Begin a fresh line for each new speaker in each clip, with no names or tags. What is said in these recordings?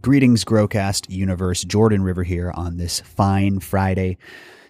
Greetings, Growcast universe. Jordan River here on this fine Friday,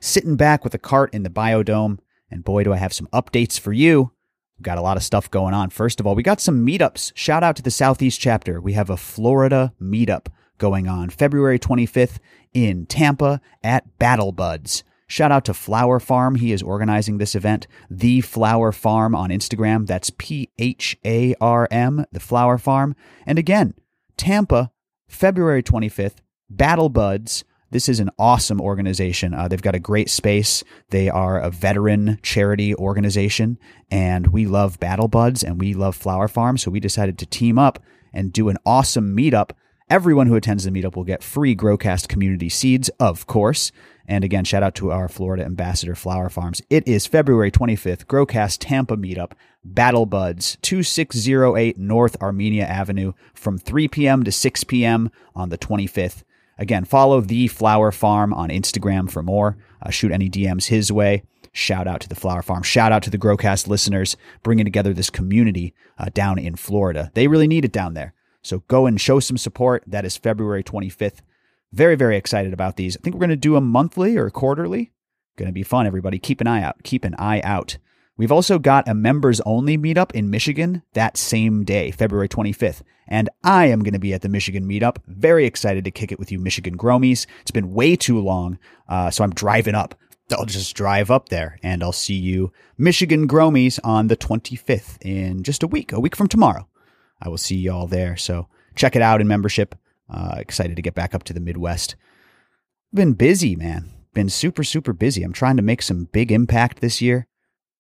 sitting back with a cart in the biodome. And boy, do I have some updates for you. We've got a lot of stuff going on. First of all, we got some meetups. Shout out to the Southeast chapter. We have a Florida meetup going on February 25th in Tampa at Battle Buds. Shout out to Flower Pharm. He is organizing this event. The Flower Pharm on Instagram. That's P H A R M, the Flower Pharm. And again, Tampa, February 25th, Battle Buds. This is an awesome organization. Uh, they've got a great space. They are a veteran charity organization, and we love Battle Buds and we love Flower Pharm. So we decided to team up and do an awesome meetup. Everyone who attends the meetup will get free Growcast community seeds, of course. And again, shout out to our Florida ambassador, Flower Pharms. It is February 25th, Growcast Tampa meetup, Battle Buds, 2608 North Armenia Avenue from 3 p.m. to 6 p.m. on the 25th. Again, follow the Flower Pharm on Instagram for more. Uh, shoot any DMs his way. Shout out to the Flower Pharm. Shout out to the Growcast listeners bringing together this community uh, down in Florida. They really need it down there. So go and show some support. That is February 25th. Very, very excited about these. I think we're going to do a monthly or quarterly. Going to be fun, everybody. Keep an eye out. Keep an eye out. We've also got a members only meetup in Michigan that same day, February 25th. And I am going to be at the Michigan meetup. Very excited to kick it with you, Michigan Gromies. It's been way too long, uh, so I'm driving up. I'll just drive up there and I'll see you, Michigan Gromies, on the 25th in just a week, a week from tomorrow. I will see y'all there. So check it out in membership. Uh, excited to get back up to the Midwest. Been busy, man. Been super, super busy. I'm trying to make some big impact this year.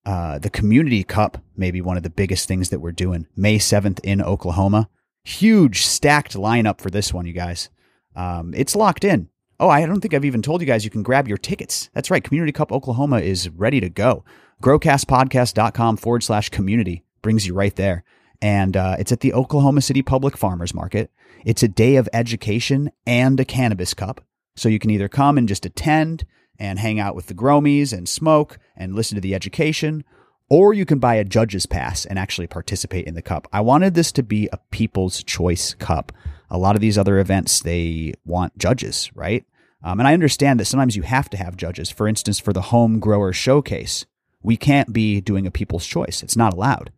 Uh, the Community Cup may be one of the biggest things that we're doing. May 7th in Oklahoma. Huge stacked lineup for this one, you guys. Um, it's locked in. Oh, I don't think I've even told you guys you can grab your tickets. That's right. Community Cup Oklahoma is ready to go. Growcastpodcast.com forward slash community brings you right there. And uh, it's at the Oklahoma City Public Farmers Market. It's a day of education and a cannabis cup. So you can either come and just attend and hang out with the Gromies and smoke and listen to the education, or you can buy a judge's pass and actually participate in the cup. I wanted this to be a people's choice cup. A lot of these other events, they want judges, right? Um, and I understand that sometimes you have to have judges. For instance, for the home grower showcase, we can't be doing a people's choice. It's not allowed.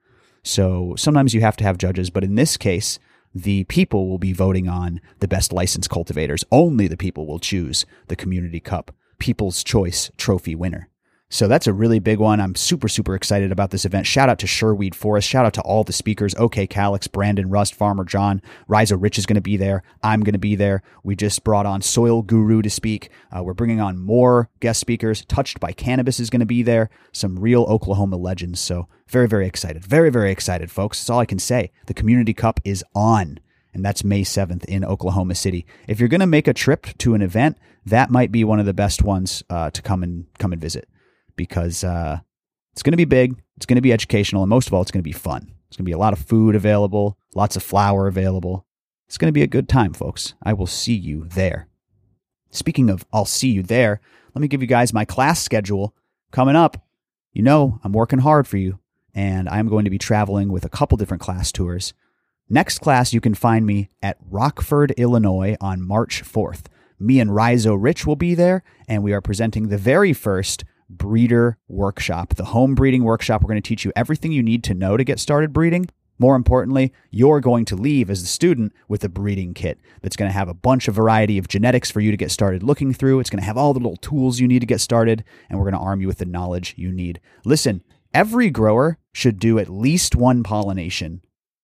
So sometimes you have to have judges, but in this case, the people will be voting on the best licensed cultivators. Only the people will choose the Community Cup People's Choice Trophy winner. So that's a really big one. I'm super, super excited about this event. Shout out to Sherweed Forest. Shout out to all the speakers. OK Calix, Brandon Rust, Farmer John, Rizo Rich is going to be there. I'm going to be there. We just brought on Soil Guru to speak. Uh, we're bringing on more guest speakers. Touched by Cannabis is going to be there. Some real Oklahoma legends. So very, very excited. Very, very excited, folks. That's all I can say. The Community Cup is on and that's May 7th in Oklahoma City. If you're going to make a trip to an event, that might be one of the best ones uh, to come and come and visit because uh, it's going to be big, it's going to be educational, and most of all, it's going to be fun. It's going to be a lot of food available, lots of flower available. It's going to be a good time, folks. I will see you there. Speaking of, I'll see you there. Let me give you guys my class schedule coming up. You know, I'm working hard for you, and I'm going to be traveling with a couple different class tours. Next class, you can find me at Rockford, Illinois on March 4th. Me and Rizo Rich will be there, and we are presenting the very first breeder workshop, the home breeding workshop. We're going to teach you everything you need to know to get started breeding. More importantly, you're going to leave as the student with a breeding kit that's going to have a bunch of variety of genetics for you to get started looking through. It's going to have all the little tools you need to get started, and we're going to arm you with the knowledge you need. Listen, every grower should do at least one pollination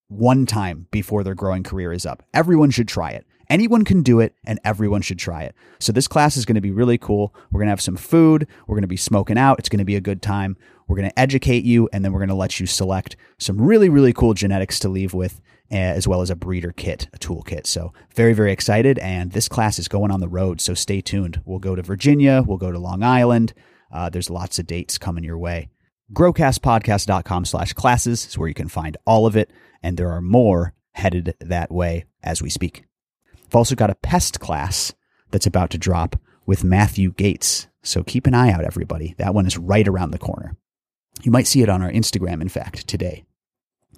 one time before their growing career is up. Everyone should try it. Anyone can do it and everyone should try it. So this class is going to be really cool. We're going to have some food. We're going to be smoking out. It's going to be a good time. We're going to educate you and then we're going to let you select some really, really cool genetics to leave with eh, as well as a breeder kit, a toolkit. So very, very excited. And this class is going on the road. So stay tuned. We'll go to Virginia. We'll go to Long Island. Uh, there's lots of dates coming your way. Growcastpodcast.com slash classes is where you can find all of it. And there are more headed that way as we speak. I've also got a pest class that's about to drop with Matthew Gates. So keep an eye out, everybody. That one is right around the corner. You might see it on our Instagram, in fact, today.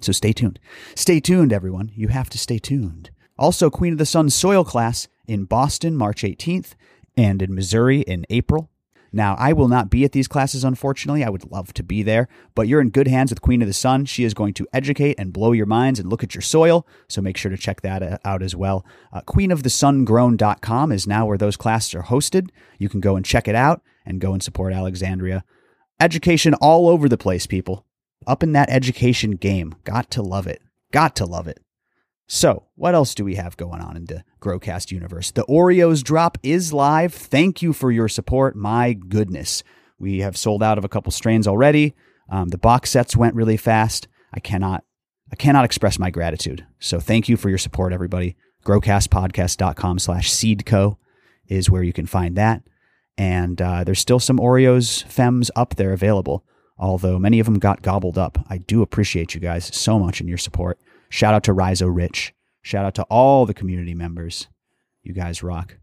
So stay tuned. Stay tuned, everyone. You have to stay tuned. Also, Queen of the Sun soil class in Boston, March 18th, and in Missouri in April. Now, I will not be at these classes, unfortunately. I would love to be there, but you're in good hands with Queen of the Sun. She is going to educate and blow your minds and look at your soil, so make sure to check that uh, out as well. Uh, queenofthesungrown.com is now where those classes are hosted. You can go and check it out and go and support Alexandria. Education all over the place, people. Up in that education game. Got to love it. Got to love it. So, what else do we have going on in the Growcast universe? The Oreos drop is live. Thank you for your support. My goodness. We have sold out of a couple strains already. Um, the box sets went really fast. I cannot I cannot express my gratitude. So thank you for your support, everybody. Growcastpodcast.com slash seedco is where you can find that. And uh, there's still some Oreos Fems up there available, although many of them got gobbled up. I do appreciate you guys so much and your support. Shout out to Rizo Rich. Shout out to all the community members. You guys rock.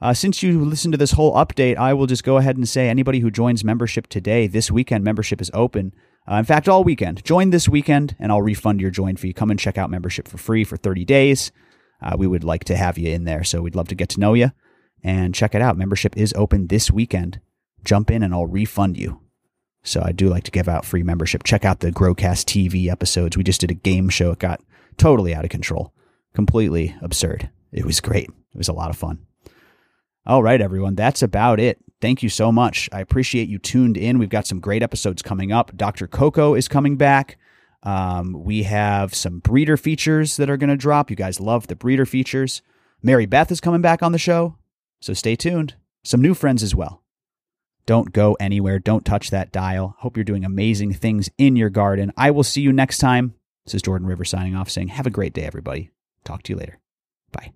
Uh, since you listened to this whole update, I will just go ahead and say anybody who joins membership today, this weekend, membership is open. Uh, in fact, all weekend. Join this weekend and I'll refund your join fee. Come and check out membership for free for 30 days. Uh, we would like to have you in there, so we'd love to get to know you and check it out. Membership is open this weekend. Jump in and I'll refund you. So I do like to give out free membership. Check out the Growcast TV episodes. We just did a game show. It got totally out of control, completely absurd. It was great. It was a lot of fun. All right, everyone. That's about it. Thank you so much. I appreciate you tuned in. We've got some great episodes coming up. Dr. Coco is coming back. Um, we have some breeder features that are going to drop. You guys love the breeder features. Mary Beth is coming back on the show. So stay tuned. Some new friends as well. Don't go anywhere. Don't touch that dial. Hope you're doing amazing things in your garden. I will see you next time. This is Jordan River signing off saying, Have a great day, everybody. Talk to you later. Bye.